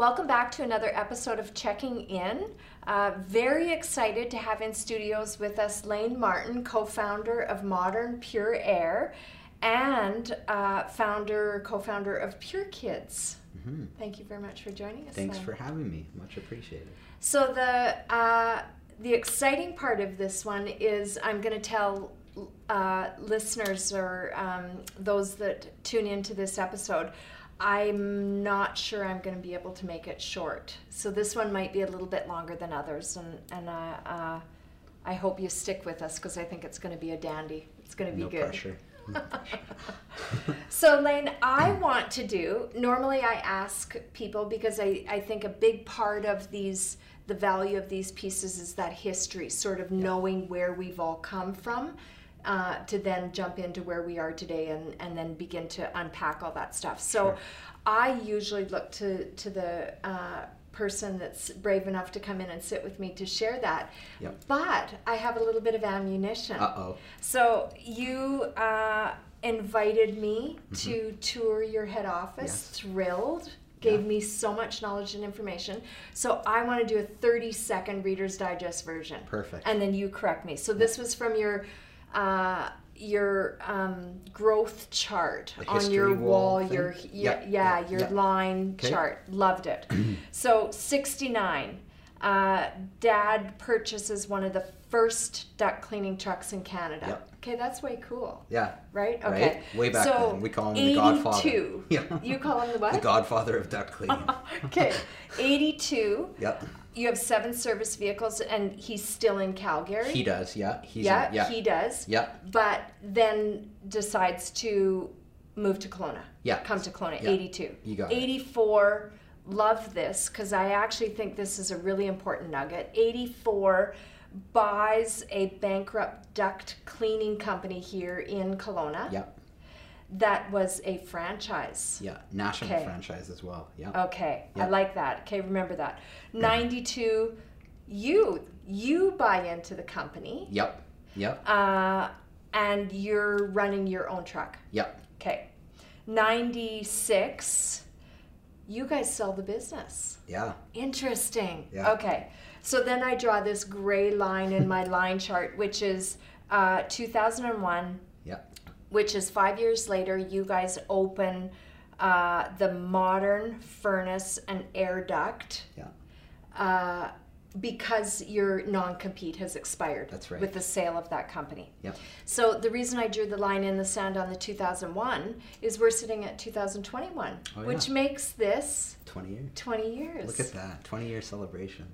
Welcome back to another episode of Checking In. Uh, very excited to have in studios with us Lane Martin, co founder of Modern Pure Air and uh, founder, co founder of Pure Kids. Mm-hmm. Thank you very much for joining us. Thanks Lane. for having me. Much appreciated. So, the, uh, the exciting part of this one is I'm going to tell uh, listeners or um, those that tune into this episode I'm not sure I'm going to be able to make it short. So this one might be a little bit longer than others, and and uh, uh, I hope you stick with us because I think it's going to be a dandy. It's going to be no good. Pressure. so Lane, I want to do. Normally, I ask people because I I think a big part of these the value of these pieces is that history, sort of knowing where we've all come from uh, to then jump into where we are today and, and then begin to unpack all that stuff. So sure. I usually look to, to the uh, person that's brave enough to come in and sit with me to share that. Yep. But I have a little bit of ammunition. Uh oh. So you uh, invited me mm-hmm. to tour your head office, yes. thrilled gave yeah. me so much knowledge and information. So I want to do a 30 second Reader's Digest version. Perfect. And then you correct me. So this was from your uh, your um, growth chart on your wall, wall your yeah, yeah, your line okay. chart. Loved it. so 69. Uh, dad purchases one of the first duct cleaning trucks in Canada. Yep. Okay, that's way cool. Yeah. Right? Okay. Right? Way back so, then. We call him 82. the Godfather. Yeah. You call him the what? The Godfather of duct cleaning. okay. 82. Yep you have seven service vehicles and he's still in Calgary. He does, yeah. He's yeah, in, yeah, he does. Yeah. But then decides to move to Kelowna. Yeah. Come to Kelowna, yeah. 82. You got 84, it. love this because I actually think this is a really important nugget. 84 buys a bankrupt duct cleaning company here in Kelowna. Yeah that was a franchise. Yeah, national okay. franchise as well. Yeah. Okay, I like that. Okay, remember that. 92, you you buy into the company. Yep. Yep. Uh, and you're running your own truck. Yep. Okay. 96, you guys sell the business. Yeah. Interesting. Yeah. Okay. So then I draw this gray line in my line chart, which is uh, 2001 which is five years later, you guys open uh, the modern furnace and air duct. Yeah. Uh, because your non-compete has expired That's right. with the sale of that company. Yep. So the reason I drew the line in the sand on the 2001 is we're sitting at 2021, oh, yeah. which makes this 20 years. 20 years. Look at that, 20 year celebration.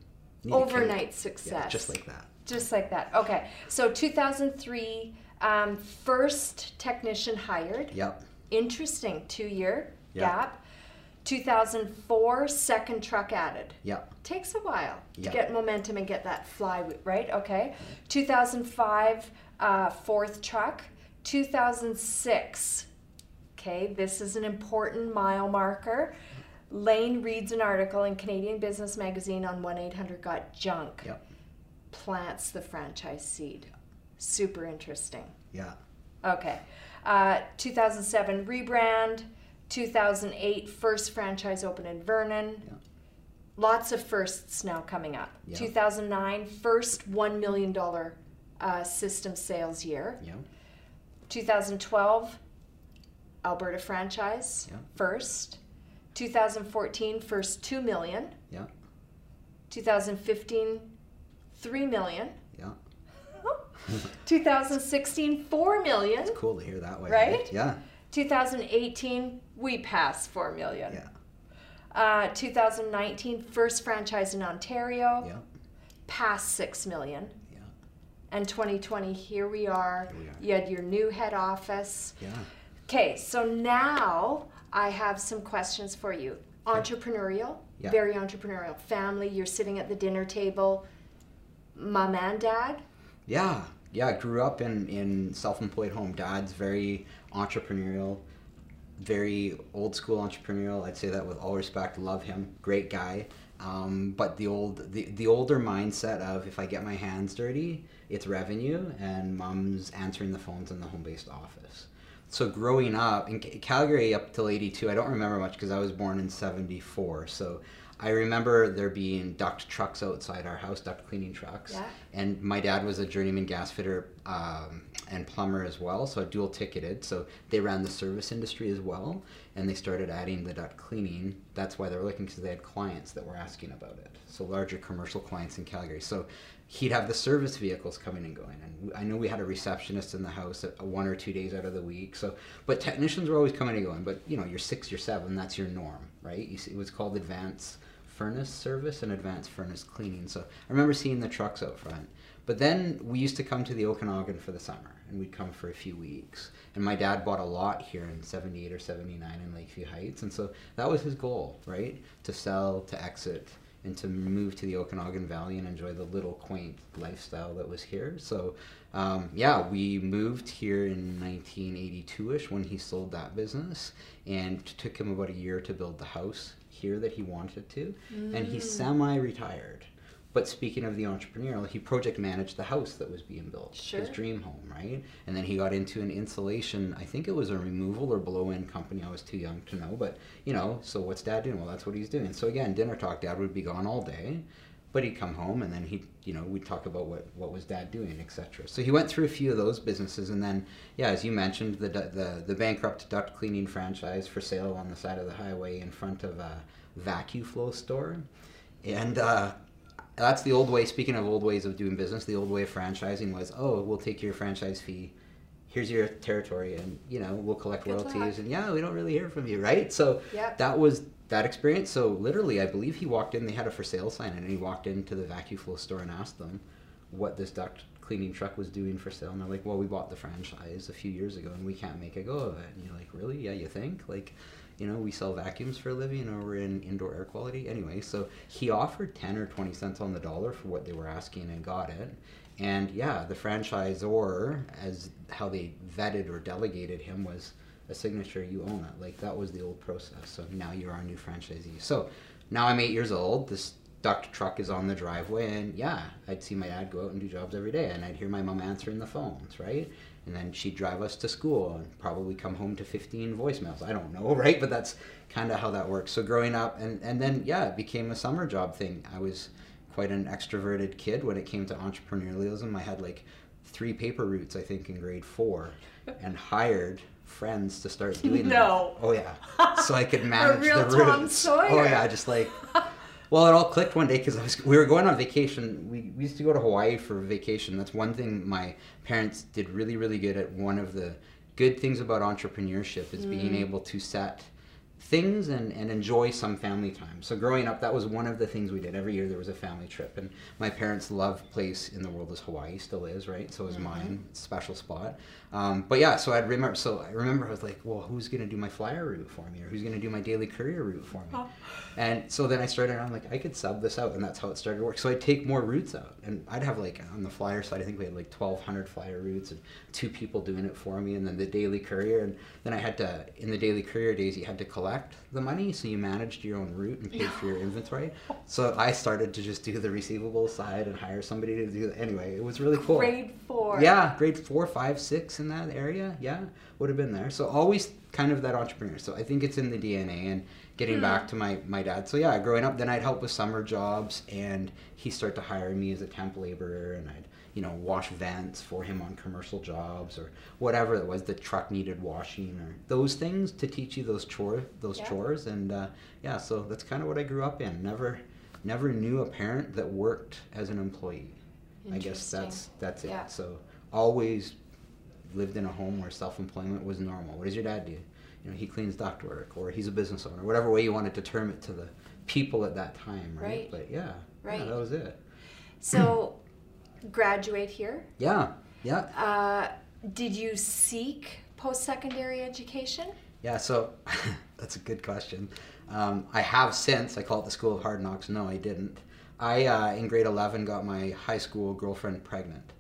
Overnight success. Yeah, just like that. Just like that. Okay. So 2003 um, first technician hired. Yep. Interesting two year yep. gap. 2004, second truck added. Yep. Takes a while yep. to get momentum and get that fly, right? Okay. 2005, uh, fourth truck. 2006, okay, this is an important mile marker. Lane reads an article in Canadian Business Magazine on 1 800 Got Junk. Yep. Plants the franchise seed. Super interesting. Yeah. Okay. Uh, 2007 rebrand. 2008 first franchise open in Vernon. Yeah. Lots of firsts now coming up. Yeah. 2009 first $1 million uh, system sales year. Yeah. 2012 Alberta franchise yeah. first. 2014 first 2 million. Yeah. 2015 3 million. 2016, 4 million. It's cool to hear that way. Right? Yeah. 2018, we passed 4 million. Yeah. Uh, 2019, first franchise in Ontario. Yeah. Past 6 million. Yeah. And 2020, here we are. Here we are. You had your new head office. Yeah. Okay, so now I have some questions for you. Entrepreneurial, yeah. very entrepreneurial. Family, you're sitting at the dinner table. Mom and dad? Yeah, yeah, I grew up in, in self-employed home. Dad's very entrepreneurial, very old school entrepreneurial. I'd say that with all respect. Love him, great guy. Um, but the old the, the older mindset of if I get my hands dirty, it's revenue, and mom's answering the phones in the home based office. So growing up in Calgary up till '82, I don't remember much because I was born in '74. So I remember there being duct trucks outside our house, duct cleaning trucks. Yeah. And my dad was a journeyman gas fitter um, and plumber as well, so dual ticketed. So they ran the service industry as well, and they started adding the duct cleaning. That's why they were looking because they had clients that were asking about it. So larger commercial clients in Calgary. So he'd have the service vehicles coming and going. And I know we had a receptionist in the house at one or two days out of the week. So, but technicians were always coming and going. But you know, you're six, you're seven. That's your norm, right? You see, it was called advanced furnace service and advanced furnace cleaning. So I remember seeing the trucks out front. But then we used to come to the Okanagan for the summer, and we'd come for a few weeks. And my dad bought a lot here in 78 or 79 in Lakeview Heights. And so that was his goal, right? To sell, to exit, and to move to the Okanagan Valley and enjoy the little quaint lifestyle that was here. So, um, yeah, we moved here in 1982ish when he sold that business, and took him about a year to build the house here that he wanted to, and he's mm. semi-retired. But speaking of the entrepreneurial, he project managed the house that was being built, Sure. his dream home, right? And then he got into an insulation. I think it was a removal or blow-in company. I was too young to know, but you know. So what's Dad doing? Well, that's what he's doing. So again, dinner talk. Dad would be gone all day, but he'd come home and then he, you know, we'd talk about what what was Dad doing, etc. So he went through a few of those businesses, and then yeah, as you mentioned, the the the bankrupt duct cleaning franchise for sale on the side of the highway in front of a vacuum flow store, and. uh that's the old way. Speaking of old ways of doing business, the old way of franchising was, oh, we'll take your franchise fee. Here's your territory, and you know we'll collect Good royalties. luck. And yeah, we don't really hear from you, right? So Yep. that was that experience. So literally, I believe he walked in. They had a for sale sign, and he walked into the vacuum flow store and asked them what this duct cleaning truck was doing for sale. And they're like, well, we bought the franchise a few years ago, and we can't make a go of it. And you're like, really? Yeah, you think? Like, you know, we sell vacuums for a living, or we're in indoor air quality anyway. So he offered ten or twenty cents on the dollar for what they were asking, and got it. And yeah, the franchisor, as how they vetted or delegated him, was a signature. You own it. Like that was the old process. So now you're our new franchisee. So now I'm eight years old. This duct truck is on the driveway, and yeah, I'd see my dad go out and do jobs every day, and I'd hear my mom answering the phones, right? And then she'd drive us to school and probably come home to 15 voicemails. I don't know, right? But that's kind of how that works. So growing up, and, and then, yeah, it became a summer job thing. I was quite an extroverted kid when it came to entrepreneurialism. I had like three paper routes, I think, in grade four, and hired friends to start doing. No. Oh, yeah. So I could manage real the Tom routes. Sawyer. Oh, yeah, just like well, it all clicked one day because we were going on vacation. We, we used to go to Hawaii for vacation. That's one thing my parents did really really good at. One of the good things about entrepreneurship is being Mm. able to set things and, and enjoy some family time. So growing up, that was one of the things we did. Every year there was a family trip, and my parents' love place in the world is Hawaii, still is, right? So is mine, special spot. Um, but yeah, so I remember. So I remember I was like, well, who's gonna do my flyer route for me, or who's gonna do my daily courier route for me? And so then I started. I'm like, I could sub this out, and that's how it started to work. So I'd take more routes out, and I'd have like on the flyer side, I think we had like 1,200 flyer routes, and two people doing it for me, and then the daily courier, and then I had to in the daily courier days, you had to collect the money, so you managed your own route and paid for your inventory. So I started to just do the receivable side and hire somebody to do. it. Anyway, it was really cool. Grade four. Yeah, grade four, five, six in that area. Yeah, would have been there. So always kind of that entrepreneur. So I think it's in the DNA. And getting back to my my dad. So yeah, growing up, then I'd help with summer jobs, and he started to hire me as a temp laborer, and I'd you know wash vents for him on commercial jobs or whatever it was. The truck needed washing or those things to teach you those chore those Yeah. chores. And uh, yeah, so that's kind of what I grew up in. Never never knew a parent that worked as an employee. I guess that's that's it. Yeah. So always lived in a home where self-employment was normal. What does your dad do? You know, he cleans ductwork, or he's a business owner, whatever way you want to term it to the people at that time, right? Right. But yeah, Right. yeah, that was it. So, graduate here. Yeah, yeah, Uh, did you seek post-secondary education? yeah. So that's a good question. Um, I have since. I call it the School of Hard Knocks. No, I didn't. I uh, in grade eleven got my high school girlfriend pregnant,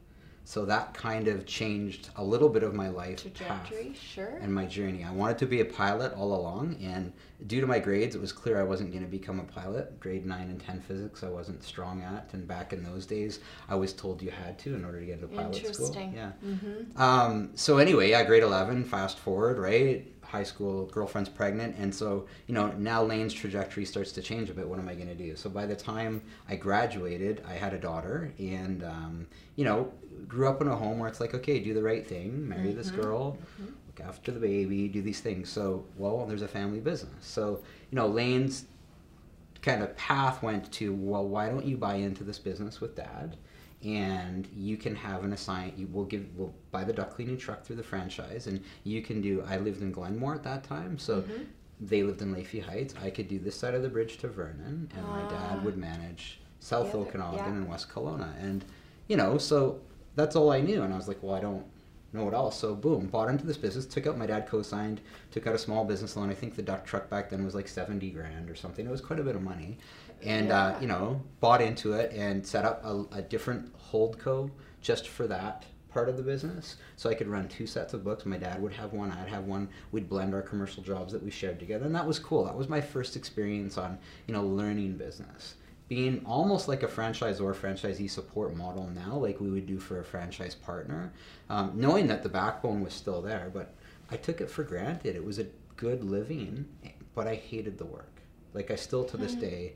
so that kind of changed a little bit of my life path. Trajectory, sure. and my journey. I wanted to be a pilot all along, and due to my grades, it was clear I wasn't going to become a pilot. Grade 9 and 10 physics, I wasn't strong at, and back in those days, I was told you had to in order to get into pilot school. Interesting. Yeah. Mm-hmm. Um, so anyway, yeah, grade 11, fast forward, right? High school girlfriend's pregnant, and so you know now Lane's trajectory starts to change a bit. What am I going to do? So by the time I graduated, I had a daughter, and um, you know grew up in a home where it's like, okay, do the right thing, marry mm-hmm. this girl, mm-hmm. look after the baby, do these things. So well, there's a family business. So you know Lane's kind of path went to well, why don't you buy into this business with dad? And you can have an assign you will give will buy the duct cleaning truck through the franchise and you can do i lived in glenmore at that time so mm-hmm. they lived in Lakeview Heights. I could do this side of the bridge to Vernon, and my dad would ah. manage South yeah, Okanagan yeah. and West Kelowna. And, you know, so that's all I knew. And I was like, well, I don't know what all So, boom, bought into this business, took out my dad co signed, took out a small business loan. I think the duct truck back then was like 70 grand or something. It was quite a bit of money and yeah. uh, you know bought into it and set up a, a different holdco just for that part of the business. So i could run two sets of books. My dad would have one i'd have one. We'd blend our commercial jobs that we shared together and that was cool. That was my first experience on you know learning business. Being almost like a franchise or franchisee support model now like we would do for a franchise partner um, knowing that the backbone was still there but i took it for granted. It was a good living but i hated the work. Like i still to this mm. day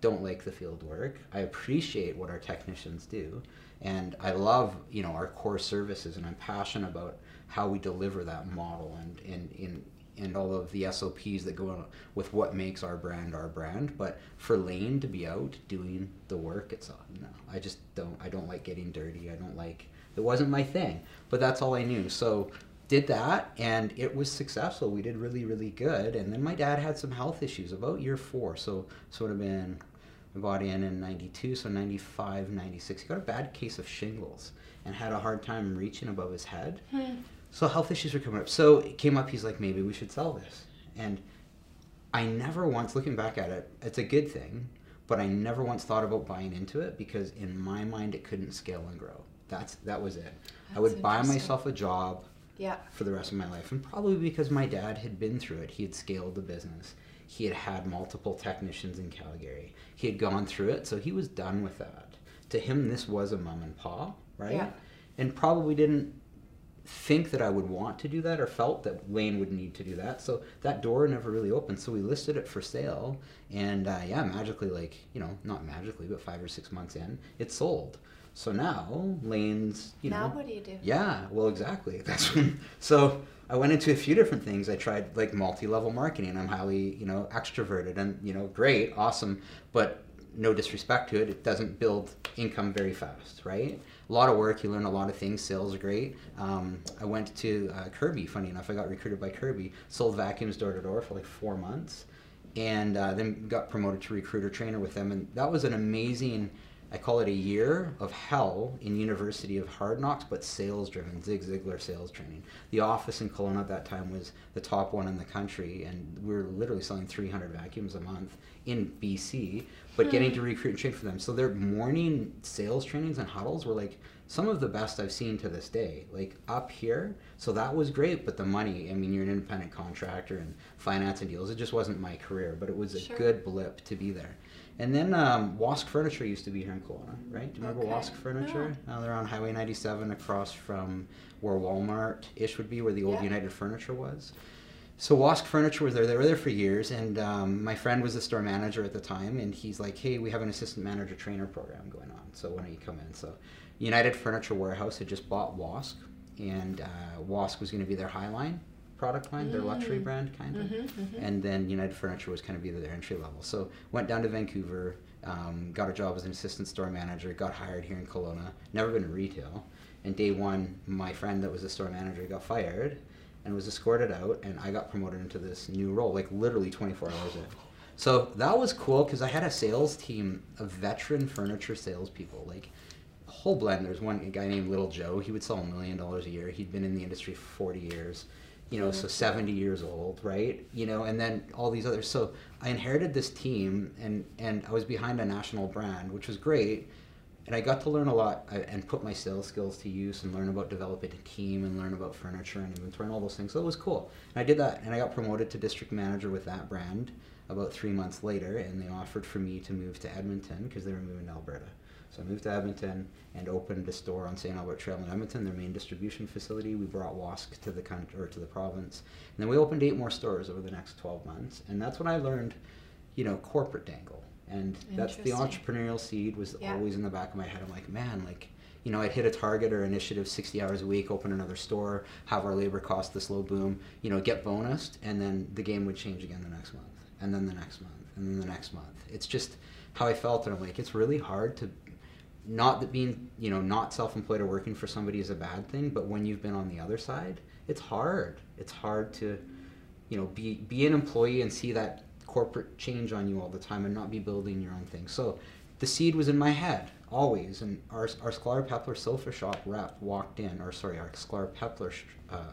don't like the field work. I appreciate what our technicians do, and I love you know our core services, and I'm passionate about how we deliver that model and and in and all of the SOPs that go on with what makes our brand our brand. But for Lane to be out doing the work, it's uh, no. I just don't. I don't like getting dirty. I don't like. It wasn't my thing. But that's all I knew. So did that and it was successful. We did really, really good. And then my dad had some health issues about year four. So sort of been I bought in in 92, so 95, 96. He got a bad case of shingles and had a hard time reaching above his head. Hmm. So health issues were coming up. So it came up, he's like, maybe we should sell this. And I never once, looking back at it, it's a good thing, but I never once thought about buying into it because in my mind it couldn't scale and grow. That's that was it. That's I would buy myself a job yeah. for the rest of my life. And probably because my dad had been through it. He had scaled the business he had had multiple technicians in Calgary. He had gone through it, so he was done with that. To him, this was a mom and pa, right? Yeah. And probably didn't think that I would want to do that or felt that Lane would need to do that. So that door never really opened. So we listed it for sale, and uh, yeah, magically, like you know, not magically, but five or six months in, it sold. So now Lane's, you now know. Now what do you do? Yeah, well, exactly. That's when. So I went into a few different things. I tried like multi-level marketing. I'm highly, you know, extroverted and you know, great, awesome, but no disrespect to it, it doesn't build income very fast, right? A lot of work, you learn a lot of things. Sales are great. Um, I went to uh, Kirby. Funny enough, I got recruited by Kirby. Sold vacuums door to door for like four months, and uh, then got promoted to recruiter trainer with them, and that was an amazing I call it a year of hell in University of Hard Knocks, but sales driven, Zig Ziglar sales training. The office in Kelowna at that time was the top one in the country, and we were literally selling 300 vacuums a month in BC, but hmm. getting to recruit and train for them. So their morning sales trainings and huddles were like some of the best I've seen to this day, like up here. So that was great, but the money, I mean, you're an independent contractor and finance and deals, it just wasn't my career, but it was a sure. good blip to be there. And then um, Wask Furniture used to be here in Kelowna, right? Do you remember okay. Wask Furniture? No. Uh, they're on Highway 97 across from where Walmart ish would be, where the old yeah. United Furniture was. So Wask Furniture was there. They were there for years, and um, my friend was the store manager at the time, and he's like, "Hey, we have an assistant manager trainer program going on. So why don't you come in?" So United Furniture Warehouse had just bought Wask, and uh, Wask was going to be their Highline product line, their luxury mm. brand kind of, mm-hmm, mm-hmm. and then United Furniture was kind of either their entry level. So went down to Vancouver, um, got a job as an assistant store manager, got hired here in Kelowna. Never been in retail, and day one, my friend that was a store manager got fired, and was escorted out, and I got promoted into this new role, like literally 24 hours in. So that was cool because I had a sales team of veteran furniture salespeople, like whole blend. There's one guy named Little Joe. He would sell a million dollars a year. He'd been in the industry 40 years you know, so mm-hmm. 70 years old, right? You know, and then all these others. So I inherited this team, and and I was behind a national brand, which was great, and I got to learn a lot and put my sales skills to use and learn about developing a team and learn about furniture and inventory and all those things. So it was cool, and I did that, and I got promoted to district manager with that brand about three months later, and they offered for me to move to Edmonton because they were moving to Alberta. So I moved to Edmonton and opened a store on St. Albert Trail in Edmonton, their main distribution facility. We brought Wask to the country or to the province, and then we opened eight more stores over the next 12 months. And that's when I learned, you know, corporate dangle, and that's the entrepreneurial seed was Yeah. always in the back of my head. I'm like, man, like. You know, I'd hit a target or initiative 60 hours a week, open another store, have our labor cost the slow boom, you know, get bonused, and then the game would change again the next month, and then the next month, and then the next month. It's just how I felt, and I'm like, it's really hard to not that being you know not self-employed or working for somebody is a bad thing but when you've been on the other side it's hard. It's hard to you know be be an employee and see that corporate change on you all the time and not be building your own thing. So the seed was in my head always and our our Sklar Peppler sofa shop rep walked in or sorry our Sklar Peppler uh,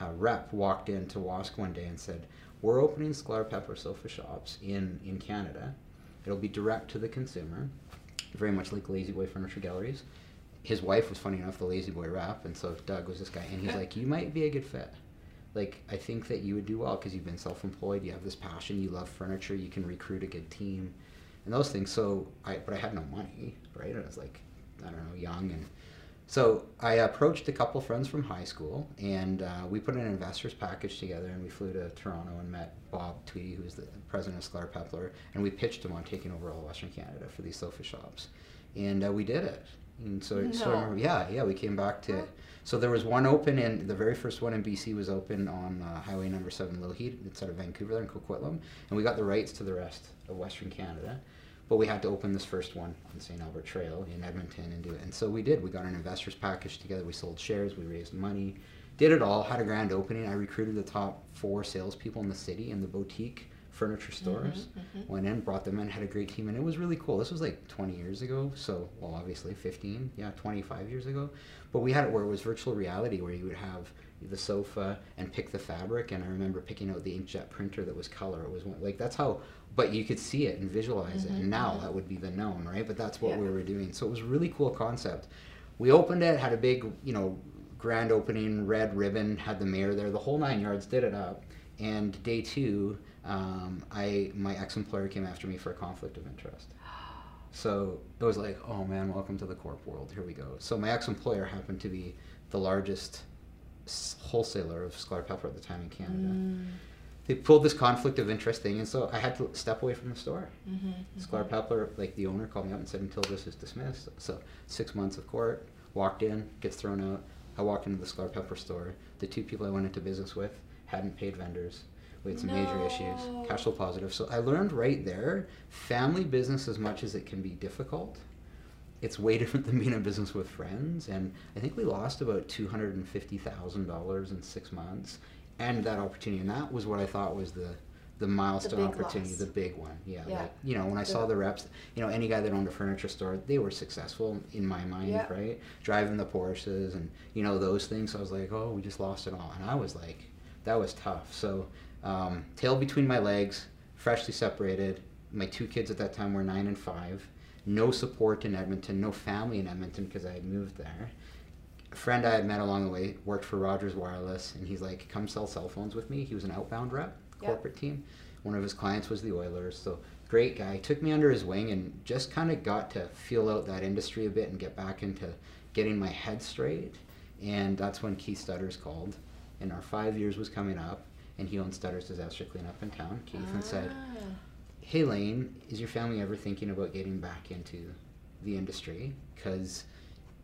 uh, rep walked in to Wask one day and said we're opening Sklar Peppler sofa shops in in Canada. It'll be direct to the consumer very much like La-Z-Boy Furniture Galleries. His wife was funny enough the La-Z-Boy rap, and so Doug was this guy, and he's like, "You might be a good fit. Like, I think that you would do well because you've been self-employed, you have this passion, you love furniture, you can recruit a good team, and those things." So I, but I had no money, right? And I was like, I don't know, young, and so I approached a couple friends from high school, and uh, we put an investors package together, and we flew to Toronto and met Bob Tweedy, who's the president of Sklar Peppler, and we pitched him on taking over all Western Canada for these sofa shops, and uh, we did it. And so, so No. remember, yeah, yeah, we came back to. So there was one open, and the very first one in BC was open on uh, Highway Number Seven, Lougheed. It's out of Vancouver, there in Coquitlam, and we got the rights to the rest of Western Canada. But we had to open this first one on St. Albert Trail in Edmonton and do it. And so we did. We got an investors package together. We sold shares. We raised money. Did it all. Had a grand opening. I recruited the top four salespeople in the city in the boutique furniture stores. mhm. Went in, brought them in, had a great team, and it was really cool. This was like 20 years ago. So, well, obviously 15, yeah, 25 years ago. But we had it where it was virtual reality, where you would have the sofa and pick the fabric. And I remember picking out the inkjet printer that was color. It was one, like that's how, but you could see it and visualize it. Mhm, And now mhm. that would be the known, right? But that's what Yeah. we were doing. So it was a really cool concept. We opened it, had a big, you know, grand opening, red ribbon, had the mayor there, the whole nine yards, did it up. And day two, um, I my ex-employer came after me for a conflict of interest. So it was like, oh man, welcome to the corp world. Here we go. So my ex-employer happened to be the largest wholesaler of Sklar Pepper at the time in Canada. Mm, They pulled this conflict of interest thing, and so I had to step away from the store. mhm, Sklar mhm. Peppler, like the owner, called me up and said, until this is dismissed. So six months of court, walked in, gets thrown out. I walked into the Sklar Pepper store. The two people I went into business with hadn't paid vendors. We had some major issues, cash flow positive. So I learned right there, family business, as much as it can be difficult, it's way different than being in business with friends. And I think we lost about two hundred and fifty thousand dollars in six months, and that opportunity. And that was what I thought was the the milestone big opportunity, loss. the big one. Yeah, Yeah. like you know when I saw the reps, you know any guy that owned a furniture store, they were successful in my mind, Yeah. right? Driving the Porsches and you know those things. So I was like, oh, we just lost it all, and I was like, that was tough. So um, tail between my legs, freshly separated. My two kids at that time were nine and five. No support in Edmonton, no family in Edmonton because I had moved there. A friend I had met along the way worked for Rogers Wireless, and he's like, "Come sell cell phones with me." He was an outbound rep, corporate team. One of his clients was the Oilers, so great guy. Took me under his wing and just kind of got to feel out that industry a bit and get back into getting my head straight. And that's when Keith Stutters called, and our five years was coming up, and he owned Stutters Disaster Cleanup in town. Keith and said, Ah. hey Lane, is your family ever thinking about getting back into the industry? Because,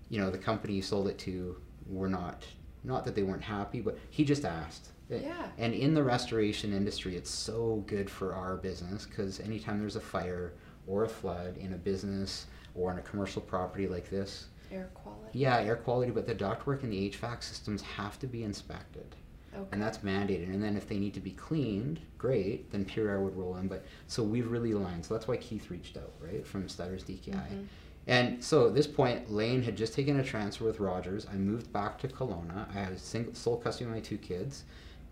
you know, the company you sold it to were not, not that they weren't happy, but he just asked. Yeah. And in the restoration industry, it's so good for our business because anytime there's a fire or a flood in a business or on a commercial property like this, Air quality. yeah, air quality, but the ductwork and the HVAC systems have to be inspected Okay. and that's mandated. And then if they need to be cleaned, great, then Pure Air would roll in. But so we've really aligned. So that's why Keith reached out, right, from Stutters DKI. Mhm. And so at this point, Lane had just taken a transfer with Rogers. I moved back to Kelowna. I was single, sole custody of my two kids.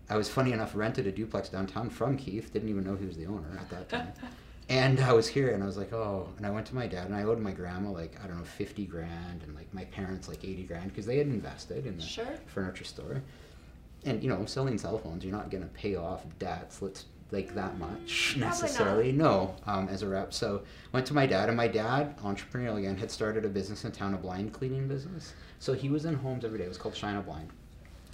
I was funny enough rented a duplex downtown from Keith. Didn't even know he was the owner at that time. And I was here and I was like, oh, and I went to my dad and I owed my grandma like, I don't know, 50 grand and like my parents like 80 grand because they had invested in the Sure. furniture store. And you know, selling cell phones, you're not going to pay off debts. Let's like that much Probably not. necessarily. No, um, as a rep. So went to my dad, and my dad, entrepreneurial again, had started a business in town, a blind cleaning business. So he was in homes every day. It was called Shine a Blind.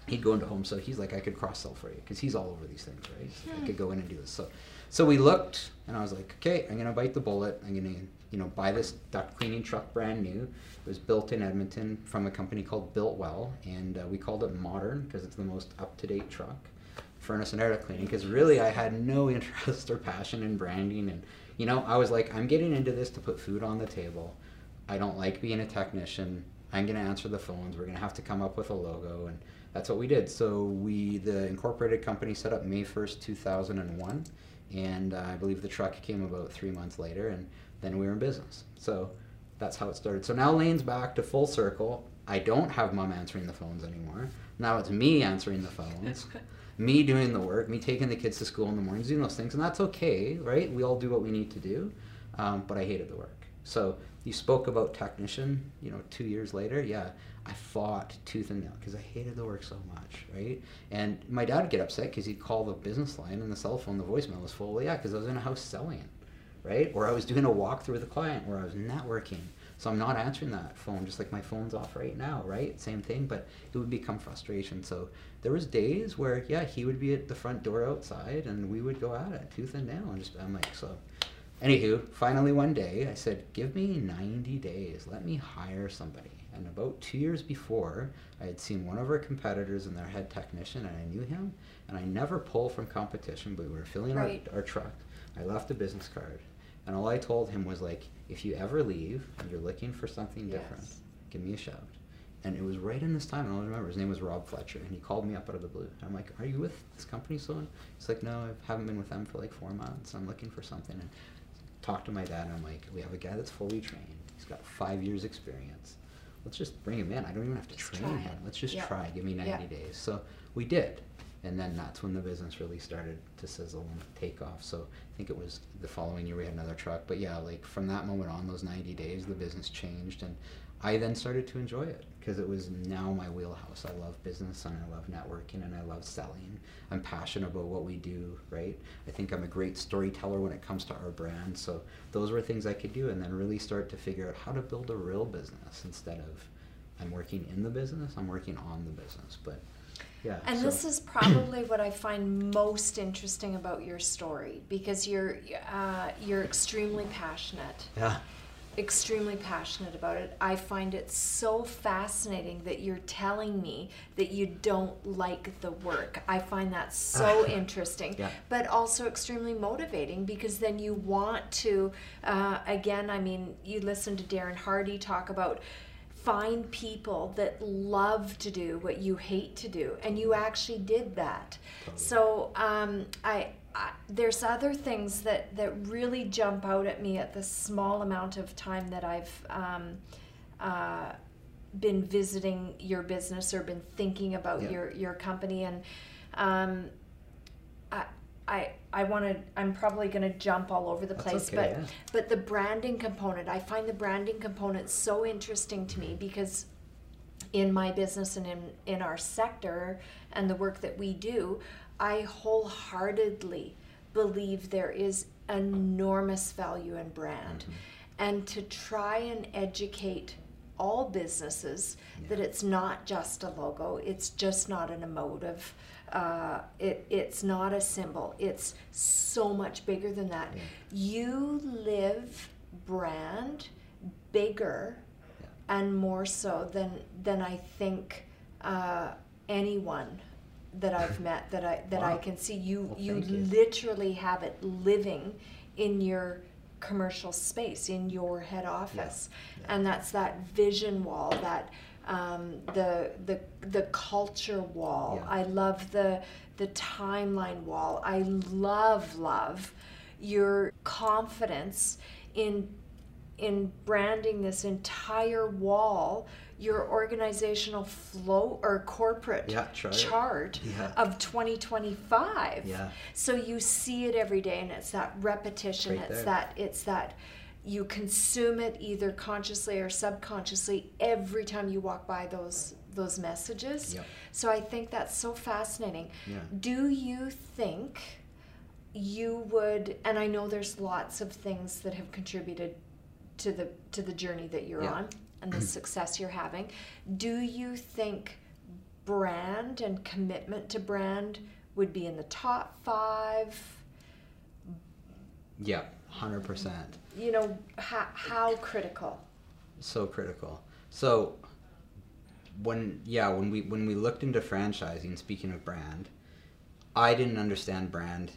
He'd go into homes, so he's like, I could cross sell for you because he's all over these things, right? So I could go in and do this. So, so we looked, and I was like, okay, I'm gonna bite the bullet. I'm gonna, you know, buy this duct cleaning truck brand new. It was built in Edmonton from a company called Built Well, and uh, we called it Modern because it's the most up to date truck furnace and air duct cleaning because really I had no interest or passion in branding and you know I was like I'm getting into this to put food on the table. I don't like being a technician. I'm gonna answer the phones. We're gonna have to come up with a logo and that's what we did. So we the incorporated company set up May 1st 2001 and uh, I believe the truck came about three months later and then we were in business so that's how it started so now Lane's back to full circle I don't have mom answering the phones anymore now it's me answering the phones me doing the work, me taking the kids to school in the mornings, doing those things, and that's okay, right? We all do what we need to do, um, but I hated the work. So you spoke about technician, you know, two years later, yeah, I fought tooth and nail because I hated the work so much, right? And my dad would get upset because he'd call the business line and the cell phone, the voicemail was full. Well, yeah, because I was in a house selling, right? Or I was doing a walkthrough with a client, or I was networking. So I'm not answering that phone, just like my phone's off right now, right? Same thing, but it would become frustration. So there was days where, yeah, he would be at the front door outside, and we would go at it tooth and nail, and just I'm like, so. Anywho, finally one day I said, give me 90 days, let me hire somebody. And about two years before, I had seen one of our competitors and their head technician, and I knew him. And I never pull from competition, but we were filling Right. our, our truck. I left a business card, and all I told him was like, if you ever leave and you're looking for something different, Yes. give me a shout. And it was right in this time, and I'll remember his name was Rob Fletcher, and he called me up out of the blue. I'm like, "Are you with this company, so?" on?" He's like, "No, I haven't been with them for like four months. I'm looking for something." And talked to my dad, and I'm like, "We have a guy that's fully trained. He's got five years experience. Let's just bring him in. I don't even have to train him. Let's just Yeah. try. Give me 90 Yeah. days." So we did, and then that's when the business really started to sizzle and take off. So I think it was the following year we had another truck. But yeah, like from that moment on, those 90 days, the business changed, and I then started to enjoy it because it was now my wheelhouse. I love business and I love networking and I love selling. I'm passionate about what we do, right? I think I'm a great storyteller when it comes to our brand. So those were things I could do and then really start to figure out how to build a real business instead of I'm working in the business, I'm working on the business. But yeah. And so- this is probably what I find most interesting about your story because you're uh, you're extremely passionate, Yeah. extremely passionate about it. I find it so fascinating that you're telling me that you don't like the work. I find that so interesting, Yeah. but also extremely motivating because then you want to. Uh, again, I mean, you listen to Darren Hardy talk about find people that love to do what you hate to do and you actually did that so um, I, I there's other things that that really jump out at me at the small amount of time that i've um, uh, been visiting your business or been thinking about Yeah. your your company and um, I I I want to I'm probably going to jump all over the That's place okay, but but the branding component I find the branding component so interesting to me because in my business and in in our sector and the work that we do I wholeheartedly believe there is enormous value in brand. Mm-hmm. and to try and educate all businesses that it's not just a logo it's just not an emotive uh, it, it's not a symbol it's so much bigger than that Yeah. you live brand bigger Yeah. and more so than than I think uh, anyone that I've met that I that I can see you Well, you you. literally have it living in your commercial space in your head office Yeah. and that's that vision wall that um, the the the culture wall Yeah. I love the the timeline wall I love love your confidence in in branding this entire wall your organizational flow or corporate Yeah, chart. Yeah. of 2025 Yeah. so you see it every day and it's that repetition Right it's there. that it's that you consume it either consciously or subconsciously every time you walk by those those messages Yep. so i think that's so fascinating Yeah. do you think you would and i know there's lots of things that have contributed to the to the journey that you're Yeah. on and the success you're having do you think brand and commitment to brand would be in the top five Yeah, hundred percent. you know how, how critical So critical. So when yeah when we when we looked into franchising, speaking of brand, I didn't understand brand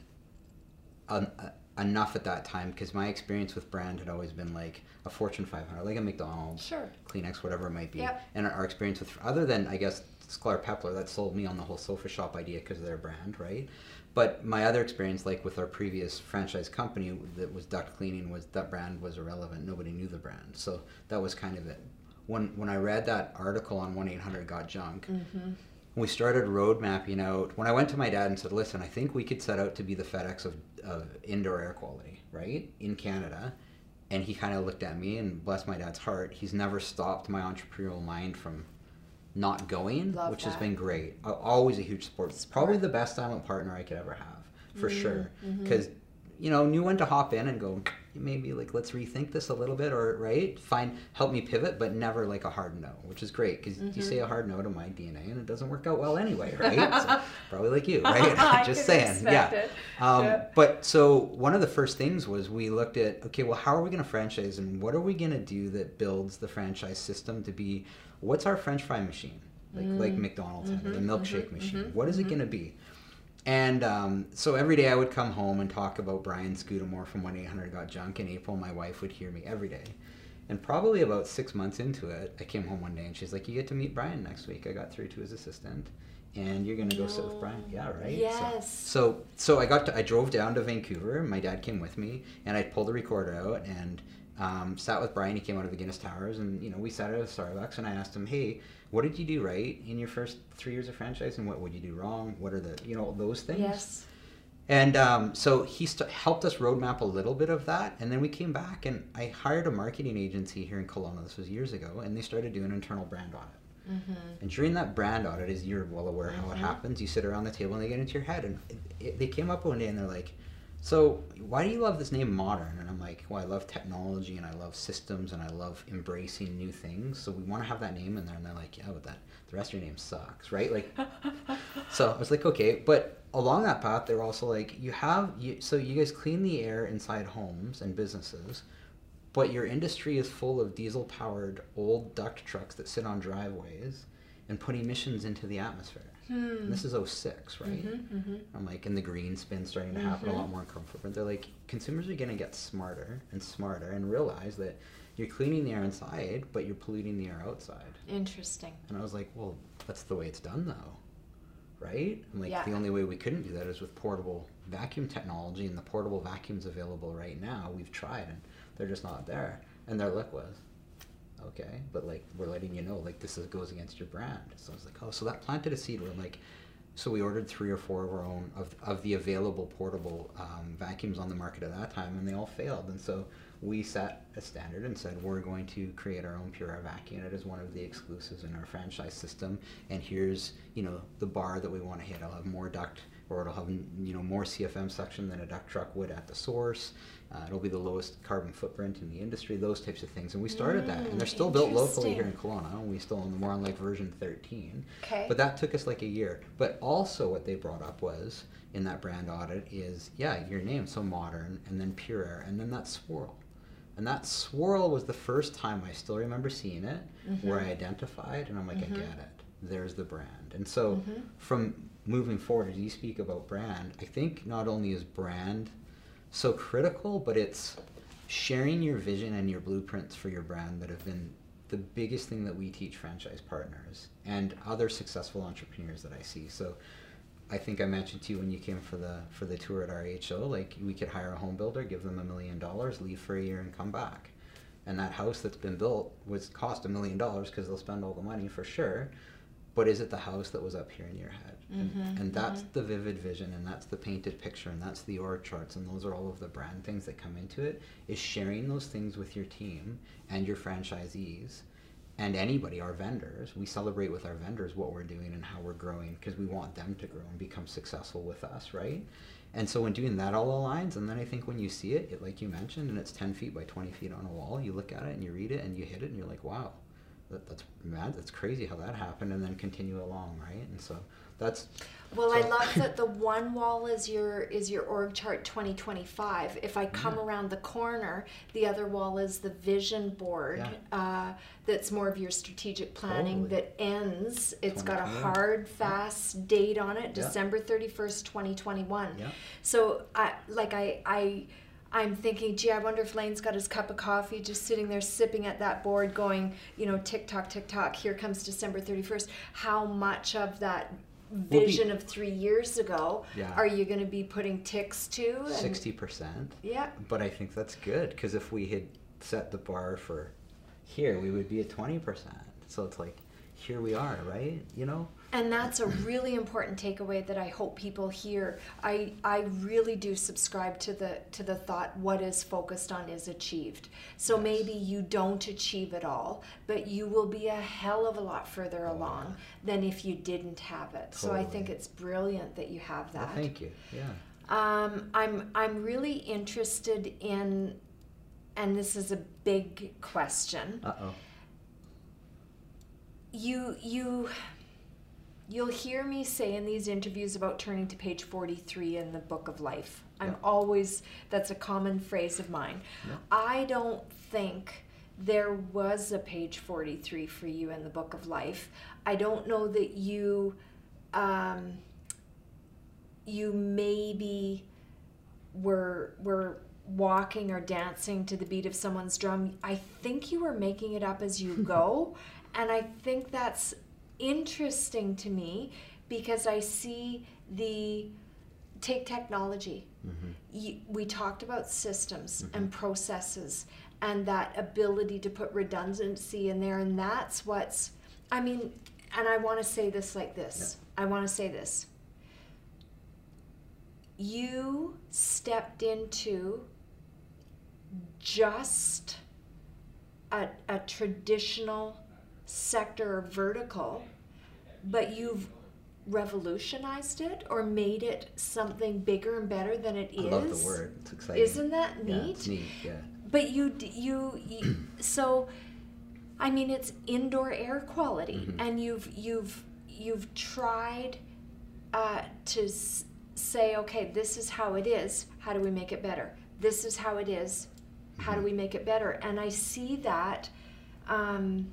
un, uh, enough at that time because my experience with brand had always been like a Fortune 500, like a McDonald's, sure Kleenex, whatever it might be. Yep. And our experience with, other than I guess Sklar Peppler, that sold me on the whole sofa shop idea because of their brand, right? But my other experience, like with our previous franchise company that was duct cleaning, was that brand was irrelevant. Nobody knew the brand, so that was kind of it. When when I read that article on one eight hundred got junk, mm-hmm. we started road mapping out. When I went to my dad and said, "Listen, I think we could set out to be the FedEx of, of indoor air quality, right, in Canada," and he kind of looked at me and bless my dad's heart, he's never stopped my entrepreneurial mind from not going, Love which has been great. Always a huge support. Probably the best silent partner I could ever have, for Mm, sure. Because you know, knew when to hop in and go. Maybe like let's rethink this a little bit, or right, find help me pivot, but never like a hard no, which is great because you Mhm. say a hard no to my DNA and it doesn't work out well anyway, right? so, probably like you, right? Just saying, yeah. Um, Yeah. But so one of the first things was we looked at okay, well, how are we going to franchise and what are we going to do that builds the franchise system to be what's our French fry machine like like Mm. McDonald's had, Mhm, the milkshake mhm, machine. mhm, What is it mhm. going to be? And um, so every day I would come home and talk about Brian Scudamore from 1 800 Got Junk. in April, my wife, would hear me every day. And probably about six months into it, I came home one day and she's like, You get to meet Brian next week. I got through to his assistant. And you're going to go sit with Brian. Yeah, right? So- Yes. So, so I got to, I drove down to Vancouver. My dad came with me and I pulled the recorder out and um, sat with Brian. He came out of the Guinness Towers and, you know, we sat at a Starbucks and I asked him, Hey, what did you do right in your first three years of franchise and what would you do wrong? What are the, you know, those things? yes And um, so he st- helped us roadmap a little bit of that, and then we came back and I hired a marketing agency here in Kelowna. This was years ago, and they started doing an internal brand audit. Mm-hmm. And during that brand audit, as you're well aware how it Mhm. happens, you sit around the table and they get into your head, and it, it, they came up one day and they're like, "So why do you love this name Modern?" And I'm like, "Well, I love technology and I love systems and I love embracing new things. So we want to have that name in there." And they're like, "Yeah, but that the rest of your name sucks, right?" Like, so I was like, okay, but along that path, they're also like, you have you, so you guys clean the air inside homes and businesses, but your industry is full of diesel-powered old duct trucks that sit on driveways and put emissions into the atmosphere. Hmm. This is 06, right? Mm-hmm, mm-hmm. I'm like, and the green spin's starting to happen Mhm. a lot more in comfort. But they're like, consumers are going to get smarter and smarter and realize that you're cleaning the air inside, but you're polluting the air outside. Interesting. And I was like, well, that's the way it's done though. Right? I'm like, Yeah. the only way we couldn't do that is with portable vacuum technology, and the portable vacuums available right now, we've tried, and they're just not there. And they're liquid. Okay, but like, we're letting you know, like, this is, goes against your brand. So I was like, oh, so that planted a seed where, like, so we ordered three or four of our own of, of the available portable um, vacuums on the market at that time, and they all failed. And so we set a standard and said we're going to create our own Pure Air vacuum. It is one of the exclusives in our franchise system, and here's you know the bar that we want to hit. I'll have more duct, or it'll have you know more CFM suction than a duct truck would at the source. Uh, it'll be the lowest carbon footprint in the industry. Those types of things, and we started that, and they're Mm, still built locally here in. Kelowna. And we still own, we're on like version 13. Okay. But that took us like a year. But also, what they brought up was in that brand audit is yeah, your name so modern, and then Pure Air, and then that swirl, and that swirl was the first time I still remember seeing it, where I Mhm. identified, and I'm like, Mhm. I get it. There's the brand, and so Mhm. from moving forward, as you speak about brand, I think not only is brand so critical, but it's sharing your vision and your blueprints for your brand that have been the biggest thing that we teach franchise partners and other successful entrepreneurs that I see. So I think I mentioned to you when you came for the for the tour at RHO, like we could hire a home builder, give them a million dollars, leave for a year and come back. And that house that's been built was cost a million dollars because they'll spend all the money for sure. But is it the house that was up here in your head? And- Mhm, And, that's mhm. the vivid vision and that's the painted picture and that's the org charts and those are all of the brand things that come into it is sharing those things with your team and your franchisees and anybody, our vendors, we celebrate with our vendors what we're doing and how we're growing because we want them to grow and become successful with us, right? And so when doing that all aligns, and then I think when you see it, it like you mentioned, and it's 10 feet by 20 feet on a wall, you look at it and you read it and you hit it and you're like, wow, that, that's mad, that's crazy how that happened, and then continue along, right? And so that's well so, i love that the one wall is your is your org chart 2025 if i come Yeah. around the corner the other wall is the vision board Yeah. uh, that's more of your strategic planning Totally. that ends it's got a hard fast date on it Yeah. december 31st 2021 Yeah. so i like i i I'm thinking, gee, I wonder if Lane's got his cup of coffee just sitting there sipping at that board, going, you know, tick tock, tick tock, here comes December 31st. How much of that be- vision of three years ago Yeah. are you going to be putting ticks to? And- 60%. Yeah. But I think that's good because if we had set the bar for here, we would be at 20%. So it's like, here we are, right? You know? And that's a really important takeaway that I hope people hear. I I really do subscribe to the to the thought what is focused on is achieved. So Yes. maybe you don't achieve it all, but you will be a hell of a lot further Oh, along than if you didn't have it. So I think it's brilliant that you have Well, that. thank you. Yeah. Um, I'm I'm really interested in, and this is a big question. Uh oh. you you you'll hear me say in these interviews about turning to page 43 in the book of life i'm Yeah. always that's a common phrase of mine Yeah. i don't think there was a page 43 for you in the book of life i don't know that you um, you maybe were were walking or dancing to the beat of someone's drum i think you were making it up as you go and i think that's interesting to me because i see the take technology. Mm-hmm. you, we talked about systems and processes and that ability to put redundancy in there and that's what's i mean and i want to say this like this. I want to say this. You stepped into just a, a traditional sector or vertical but you've revolutionized it or made it something bigger and better than it I love the word. It's exciting. isn't that Yeah, neat it's neat. Yeah. but you you, you so i mean it's indoor air quality Mhm. and you've you've you've tried uh, to s- say okay this is how it is how do we make it better this is how it is how do Mhm. we make it better and i see that um,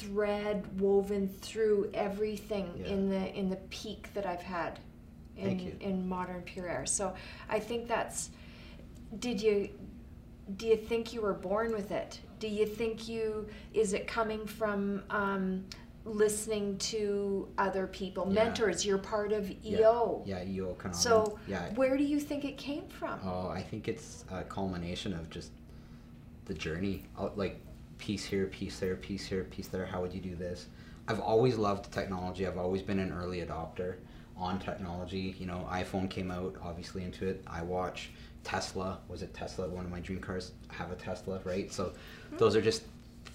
thread woven through everything Yeah. in the in the peak that i've had in in modern Purair so i think that's did you do you think you were born with it do you think you is it coming from um, listening to other people Yeah. mentors you're part of Yeah. eo Yeah, EO Konami. so yeah. where do you think it came from Oh, I think it's a culmination of just the journey. Uh, Like piece here, piece there, piece here, piece there. How would you do this? I've always loved technology. I've always been an early adopter on technology. You know, iPhone came out obviously into it. I watch Tesla. Was it Tesla? One of my dream cars. Have a Tesla, right? So those are just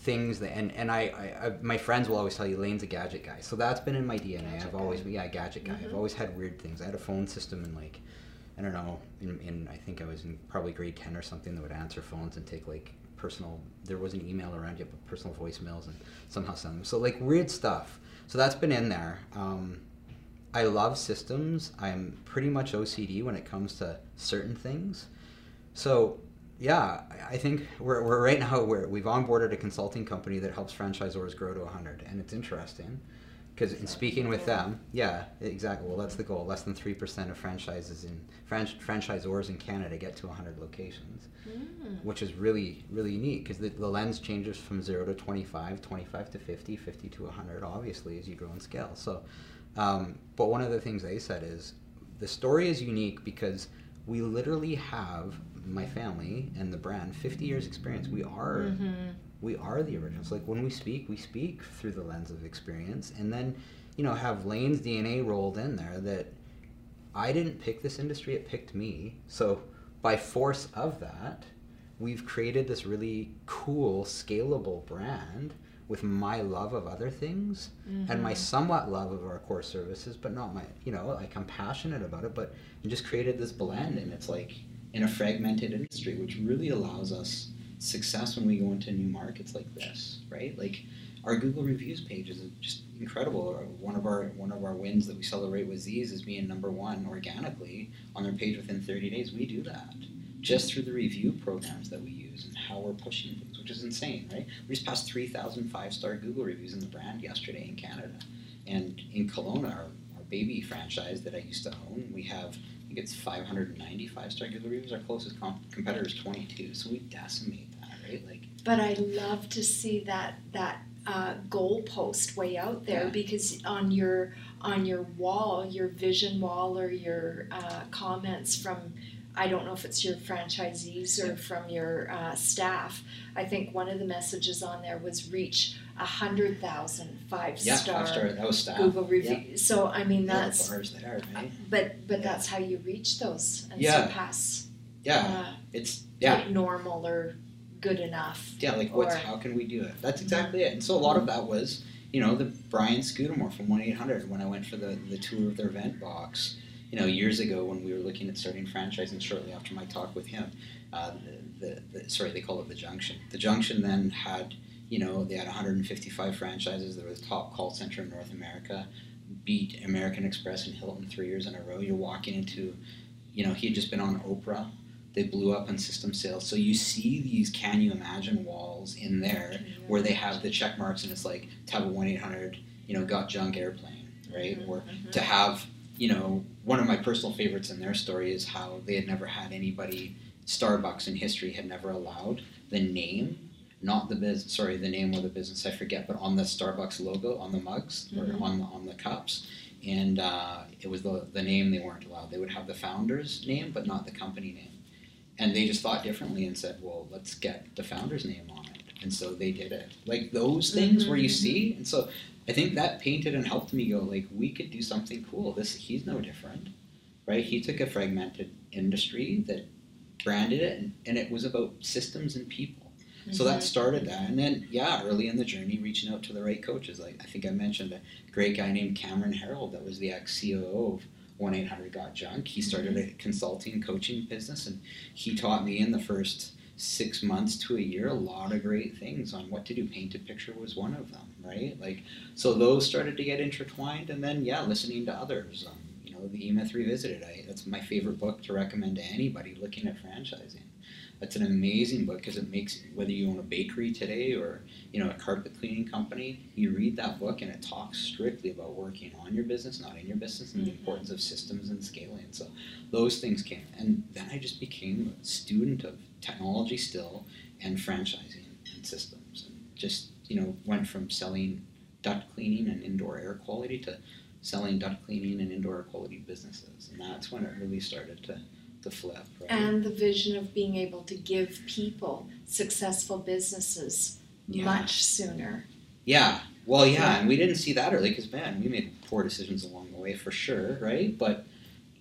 things that and and I, I, I my friends will always tell you Lane's a gadget guy. So that's been in my DNA. Gadget I've always guy. yeah gadget guy. I've Mhm. always had weird things. I had a phone system in like I don't know, in, in I think I was in probably grade 10 or something that would answer phones and take like personal, there was an email around yet, but personal voicemails and somehow send them. So like weird stuff. So that's been in there. Um, I love systems. I'm pretty much OCD when it comes to certain things. So yeah, I- think we're, we're right now we're, we've onboarded a consulting company that helps franchisors grow to 100, and it's interesting because in speaking with them, yeah, exactly. Well, that's the goal. Less than three percent of franchises in franch- franchisors in Canada get to 100 locations, Mm. which is really really neat because the, the lens changes from zero to 25, 25 to 50, 50 to 100, obviously as you grow in scale. So, um, but one of the things they said is the story is unique because we literally have my family and the brand 50 years experience. We are Mhm. We are the originals. Like when we speak, we speak through the lens of experience, and then you know have Lane's DNA rolled in there that I didn't pick this industry; it picked me. So by force of that, we've created this really cool, scalable brand with my love of other things and my mm-hmm. somewhat love of our core services, but not my, you know, like I'm passionate about it, but and just created this blend, and it's like in a fragmented industry, which really allows us success when we go into new markets like this, right? Like our Google reviews page is just incredible. One of our one of our wins that we celebrate with these is being number one organically on their page within 30 days. We do that just through the review programs that we use and how we're pushing things, which is insane, right? We just passed 3,000 five-star Google reviews in the brand yesterday in Canada, and in Kelowna, our, our baby franchise that I used to own, we have think it's 590 five-star Google reviews. Our closest comp- competitor is 22, so we decimate that, right? Like But I love to see that that uh, goalpost way out there Yeah. because on your on your wall, your vision wall or your uh, comments from I don't know if it's your franchisees or from your uh, staff. I think one of the messages on there was reach a hundred thousand five yeah, star five-star. That was staff. Google review. So I mean Yeah, that's bars there, right? but but Yeah. that's how you reach those and Yeah. surpass Yeah, uh, it's yeah. like normal or good enough. Yeah, like what's Or- how can we do it? That's exactly it. And so a lot of that was, you know, the Brian Scudamore from one eight hundred when I went for the, the tour of their event box, you know, years ago when we were looking at starting franchising shortly after my talk with him. Uh, the, the, the sorry, they call it the Junktion. The Junktion then had, you know, they had 155 franchises. They were the top call center in North America, beat American Express and Hilton three years in a row. You're walking into, you know, he had just been on Oprah they blew up on system sales. So you see these can you imagine walls in there where they have the check marks and it's like to have a one eight hundred, you know, got junk airplane, right? Or Mhm. to have, you know, one of my personal favorites in their story is how they had never had anybody Starbucks in history had never allowed the name, not the biz sorry, the name of the business I forget, but on the Starbucks logo on the mugs or Mhm. on the on the cups. And uh, it was the the name they weren't allowed. They would have the founder's name but not the company name and they just thought differently and said, "Well, let's get the founder's name on it," and so they did it. Like those things where you Mhm, see, and so I think that painted and helped me go like, we could do something cool. This he's no different, right? He took a fragmented industry that branded it, and, and it was about systems and people. So that mm-hmm. started that, and then yeah, early in the journey, reaching out to the right coaches. Like I think I mentioned a great guy named Cameron Herold that was the ex COO of one eight hundred got junk. He started mm-hmm. a consulting coaching business, and he taught me in the first six months to a year a lot of great things on what to do. Painted picture was one of them, right? Like so those started to get intertwined, and then yeah, listening to others. Um, you know, the E Myth Revisited. I, that's my favorite book to recommend to anybody looking at franchising. That's an amazing book because it makes whether you own a bakery today or you know a carpet cleaning company, you read that book and it talks strictly about working on your business, not in your business, and the Mhm. importance of systems and scaling. So those things came, and then I just became a student of technology still and franchising and systems, and just you know went from selling duct cleaning and indoor air quality to selling duct cleaning and indoor air quality businesses, and that's when it really started to to flip. Right? and the vision of being able to give people successful businesses Yeah. much sooner. Yeah. Well, yeah, Yeah. and we didn't see that early because man, we made poor decisions along the way for sure, right? But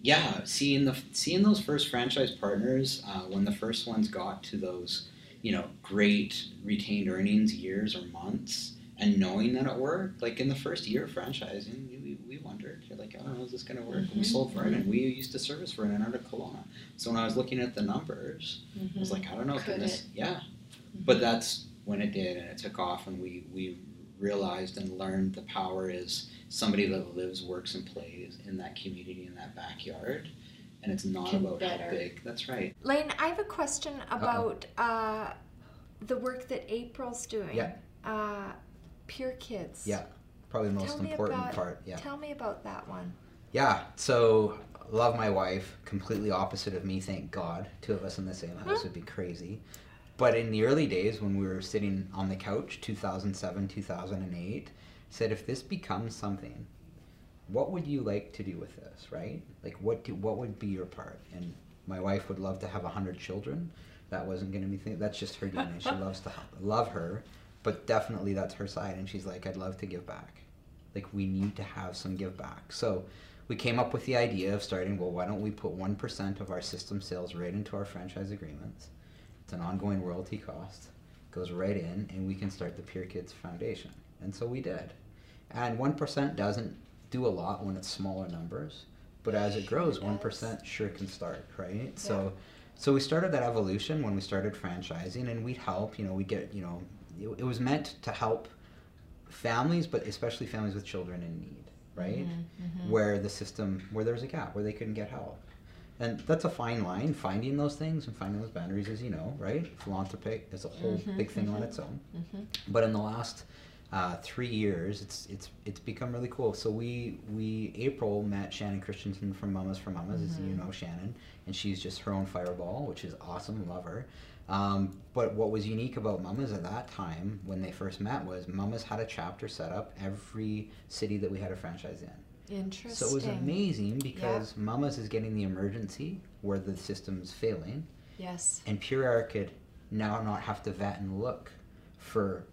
yeah, seeing the seeing those first franchise partners uh, when the first ones got to those, you know, great retained earnings years or months, and knowing that it worked, like in the first year of franchising, we, we wondered, you're like, oh, is this going to work? And we sold Vernon. We used to service Vernon out of Kelowna. So when I was looking at the numbers, I was like, I don't know, can this? Yeah, Mhm. but that's when it did, and it took off, and we we realized and learned the power is somebody that lives, works, and plays in that community in that backyard, and it's not Can about better. how big. That's right. Lane, I have a question about uh, the work that April's doing. Yeah. Uh, Pure Kids. Yeah, probably the most Tell important about- part. Yeah. Tell me about that one. Yeah, so love my wife, completely opposite of me, thank God. Two of us in the same house would be crazy. But in the early days when we were sitting on the couch, 2007, 2008, said if this becomes something, what would you like to do with this, right? Like what do, what would be your part? And my wife would love to have 100 children. That wasn't going to be thing. That's just her DNA. She loves to love her, but definitely that's her side and she's like I'd love to give back. Like we need to have some give back. So we came up with the idea of starting well why don't we put 1% of our system sales right into our franchise agreements it's an ongoing royalty cost goes right in, and we can start the Pure Kids Foundation. And so we did. And 1% doesn't do a lot when it's smaller numbers, but as it grows, Sure 1% sure can start, right? So so we started that evolution when we started franchising and we'd help, you know, we get, you know, it, it was meant to help families, but especially families with children in need, right? Mm-hmm, Where the system, where there's a gap, where they couldn't get help. And that's a fine line, finding those things and finding those boundaries, as you know, right? Philanthropic is a whole Mhm, big thing on mhm. its own. Mhm. But in the last uh, three years, it's it's it's become really cool. So we we April met Shannon Christensen from Mamas for Mamas, as you Mhm. know Shannon, and she's just her own fireball, which is awesome. Love her. Um, but what was unique about Mamas at that time when they first met was Mamas had a chapter set up every city that we had a franchise in. Interesting. So it was amazing because Mamas is getting the emergency where the system's failing, Yes. and Purair could now not have to vet and look for,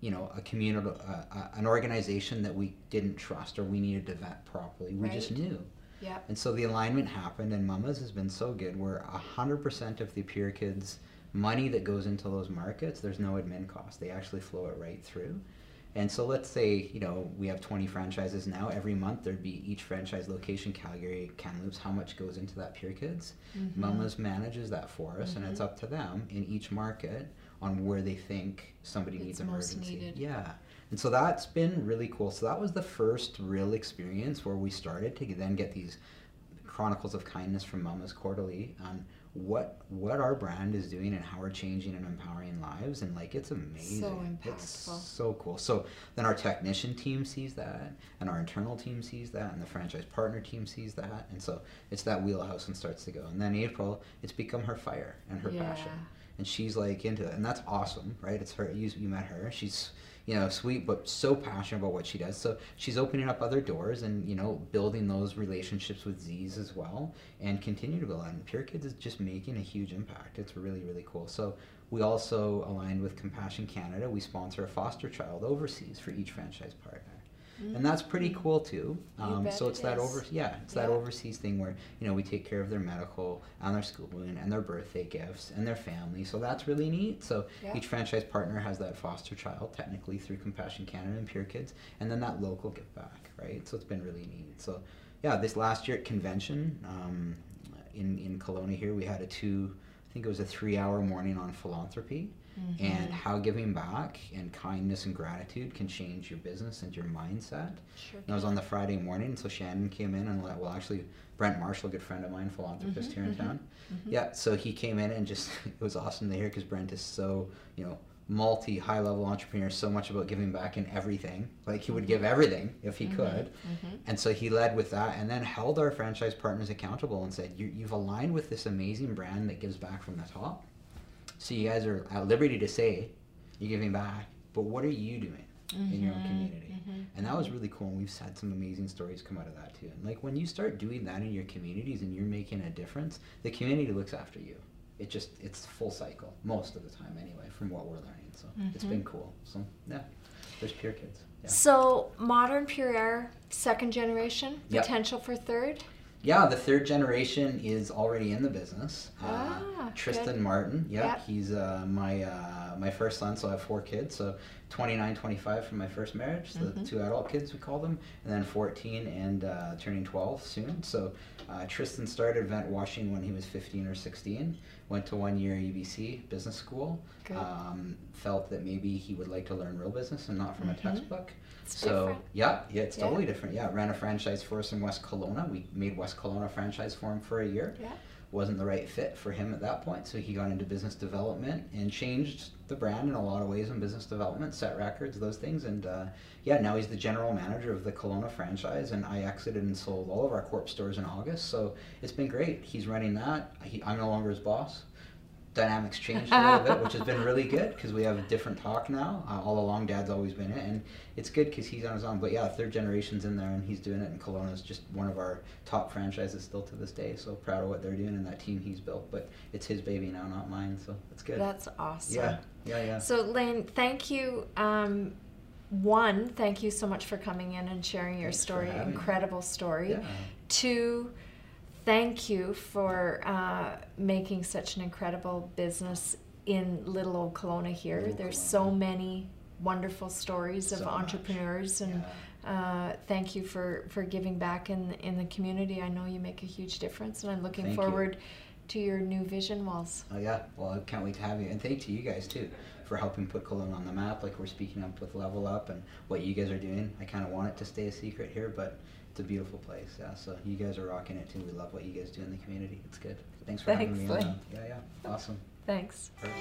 you know, a community, uh, an organization that we didn't trust or we needed to vet properly. We just knew. yeah And so the alignment happened, and Mamas has been so good. Where hundred percent of the Pure Kids money that goes into those markets, there's no admin cost. They actually flow it right through. And so let's say you know we have 20 franchises now. Every month there'd be each franchise location, Calgary, Kamloops. How much goes into that Pure Kids? Mhm. Mamas manages that for us, and it's Mhm. up to them in each market on where they think somebody It's needs emergency. needed. Yeah. And so that's been really cool. So that was the first real experience where we started to then get these chronicles of kindness from Mamas quarterly on what what our brand is doing and how we're changing and empowering lives and like it's amazing. It's impactful. so cool. So then our technician team sees that and our internal team sees that and the franchise partner team sees that and so it's that wheelhouse and starts to go. And then April, it's become her fire and her passion Yeah. And she's like into it and that's awesome right? It's her you, you met her. She's you know sweet but so passionate about what she does. So she's opening up other doors and you know building those relationships with z's as well and continue to build and pure kids is just making a huge impact. It's really really cool. So we also aligned with compassion canada. We sponsor a foster child overseas for each franchise partner and that's pretty cool too. Um, so it's it that over yeah, it's that overseas thing where you know we take care of their medical and their schooling and their birthday gifts and their family. So that's really neat. So Yeah. each franchise partner has that foster child technically through Compassion Canada and Pure Kids, and then that local give back, right? So it's been really neat. So yeah, this last year at convention um, in in Kelowna here, we had a two. I think it was a three-hour morning on philanthropy and Mhm. how giving back and kindness and gratitude can change your business and your mindset. Sure And I was on the Friday morning, so Shannon came in and well, actually Brent Marshall, a good friend of mine, philanthropist Mhm, here in mhm, town. mhm. Yeah, so he came in and just it was awesome to hear because Brent is so you know multi high level entrepreneur, so much about giving back in everything. Like he would give everything if he Mhm, could. mhm. And so he led with that and then held our franchise partners accountable and said, you, You've aligned with this amazing brand that gives back from the top. So you guys are at liberty to say you're giving back, but what are you doing in your own Mhm, community? mhm, And that was really cool. And we've had some amazing stories come out of that too. And like when you start doing that in your communities and you're making a difference, the community looks after you. It just, it's full cycle most of the time anyway, from what we're learning. So it's been Mhm. cool. So yeah, there's Pure Kids. Yeah. So modern Purair, second generation, Yep. potential for third. Yeah, the third generation is already in the business. Ah, uh, Tristan good. Martin. Yeah, Yeah. he's uh, my uh, my first son. So I have four kids. So 29, 25 from my first marriage. So the two adult kids we call them, and then 14 and uh, turning 12 soon. So uh, Tristan started Vent washing when he was 15 or 16. Went to one year UBC business school. Um, felt that maybe he would like to learn real business and not from Mhm. a textbook. It's So different. yeah, yeah, it's Yeah. totally different. Yeah, ran a franchise for us in West Kelowna. We made West Kelowna franchise for him for a year. Yeah. Wasn't the right fit for him at that point, so he got into business development and changed the brand in a lot of ways in business development, set records, those things, and uh, yeah, now he's the general manager of the Kelowna franchise. And I exited and sold all of our corp stores in August, so it's been great. He's running that. He, I'm no longer his boss dynamics changed a little bit, which has been really good because we have a different talk now. Uh, all along, Dad's always been it, and it's good because he's on his own. But yeah, third generation's in there, and he's doing it. And Kelowna is just one of our top franchises still to this day. So proud of what they're doing and that team he's built. But it's his baby now, not mine. So it's good. That's awesome. yeah, yeah, yeah. So Lane, thank you. Um, one, thank you so much for coming in and sharing your Thanks story. me. Incredible story. Yeah. Two, thank you for uh, making such an incredible business in little old Kelowna here. Little There's Kelowna. so many wonderful stories of So much. entrepreneurs and uh, thank you for, for giving back in in the community. I know you make a huge difference, and I'm looking Thank you. forward to your new vision walls. Oh yeah, well I can't wait to have you, and thank to you guys too for helping put Kelowna on the map. Like we're speaking up with Level Up and what you guys are doing. I kind of want it to stay a secret here, but it's a beautiful place. Yeah, so you guys are rocking it too. We love what you guys do in the community. It's good. Thanks for Thanks, having me. Thanks. Yeah, yeah, awesome. Thanks. Perfect.